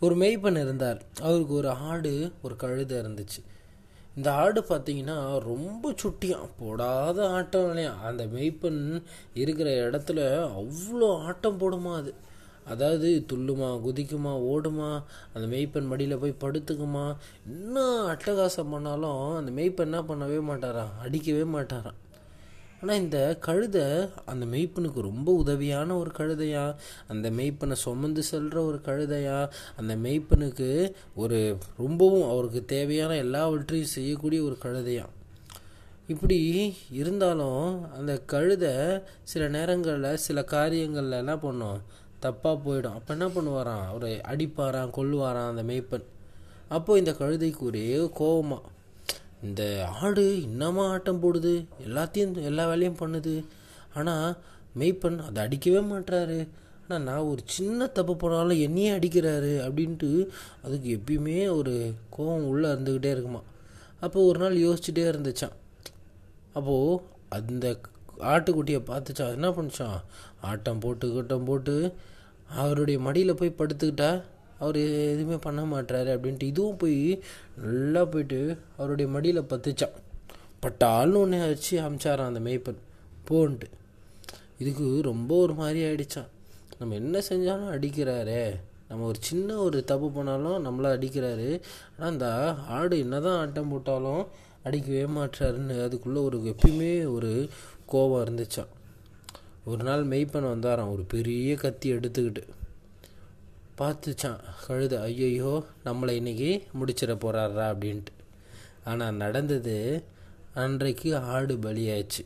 ஒரு மெய்ப்பன் இருந்தார். அவருக்கு ஒரு ஆடு ஒரு கழுதை இருந்துச்சு. இந்த ஆடு பார்த்தீங்கன்னா ரொம்ப சுட்டியாக போடாத ஆட்டம் இல்லையா? அந்த மெய்ப்பன் இருக்கிற இடத்துல அவ்வளோ ஆட்டம் போடுமா அது? அதாவது துள்ளுமா குதிக்குமா ஓடுமா அந்த மெய்ப்பன் மடியில் போய் படுத்துக்குமா? என்ன அட்டகாசம் பண்ணாலும் அந்த மெய்ப்பன் என்ன பண்ணவே மாட்டாரான் அடிக்கவே மாட்டாராம். ஆனால் இந்த கழுதை அந்த மெய்ப்பனுக்கு ரொம்ப உதவியான ஒரு கழுதையா? அந்த மெய்ப்பனை சுமந்து செல்கிற ஒரு கழுதையா? அந்த மெய்ப்பனுக்கு ஒரு ரொம்பவும் அவருக்கு தேவையான எல்லாவற்றையும் செய்யக்கூடிய ஒரு கழுதையா? இப்படி இருந்தாலும் அந்த கழுதை சில நேரங்களில் சில காரியங்களில் என்ன பண்ணும்? தப்பாக போயிடும். அப்போ என்ன பண்ணுவாராம்? அவரை அடிப்பாரான் கொல்லுவாரான் அந்த மெய்ப்பன். அப்போது இந்த கழுதைக்கு ஒரே கோபமாக இந்த ஆடு இன்னமா ஆட்டம் போடுது எல்லாத்தையும் எல்லா வேலையும் பண்ணுது. ஆனால் மெய்ப்பன் அதை அடிக்கவே மாட்டுறாரு ஆனால் நான் ஒரு சின்ன தப்பு போனாலும் என்னையே அடிக்கிறாரு அப்படின்ட்டு அதுக்கு எப்பயுமே ஒரு கோபம் உள்ளே இருந்துக்கிட்டே இருக்குமா. அப்போ ஒரு நாள் யோசிச்சுட்டே இருந்துச்சான் அப்போது அந்த ஆட்டுக்குட்டியை பார்த்துச்சான் என்ன பண்ணிச்சான் ஆட்டம் போட்டு கூட்டம் போட்டு அவருடைய மடியில் போய் படுத்துக்கிட்டா அவர் எதுவுமே பண்ண மாட்டுறாரு அப்படின்ட்டு இதுவும் போய் நல்லா போயிட்டு அவருடைய மடியில் பத்துச்சான் பட்டால்னு ஒன்று வச்சு அமிச்சாரான் அந்த மேய்ப்பன். போன்ட்டு. இதுக்கு ரொம்ப ஒரு மாதிரி ஆயிடுச்சான் நம்ம என்ன செஞ்சாலும் அடிக்கிறாரே. நம்ம ஒரு சின்ன ஒரு தப்பு பண்ணாலும் நம்மளை அடிக்கிறாரு. ஆனால் அந்த ஆடு என்னதான் ஆட்டம் போட்டாலும் அடிக்கவே மாட்டாருன்னு அதுக்குள்ளே ஒரு எப்பயுமே ஒரு கோபம் இருந்துச்சான் ஒரு நாள் மெய்ப்பன் வந்தாராம். ஒரு பெரிய கத்தி எடுத்துக்கிட்டு. பார்த்துச்சான். கழுத ஐயையோ நம்மளை இன்னைக்கு முடிச்சிட போகிறாரா அப்படின்ட்டு. ஆனால் நடந்தது அன்றைக்கு ஆடு பலியாச்சு.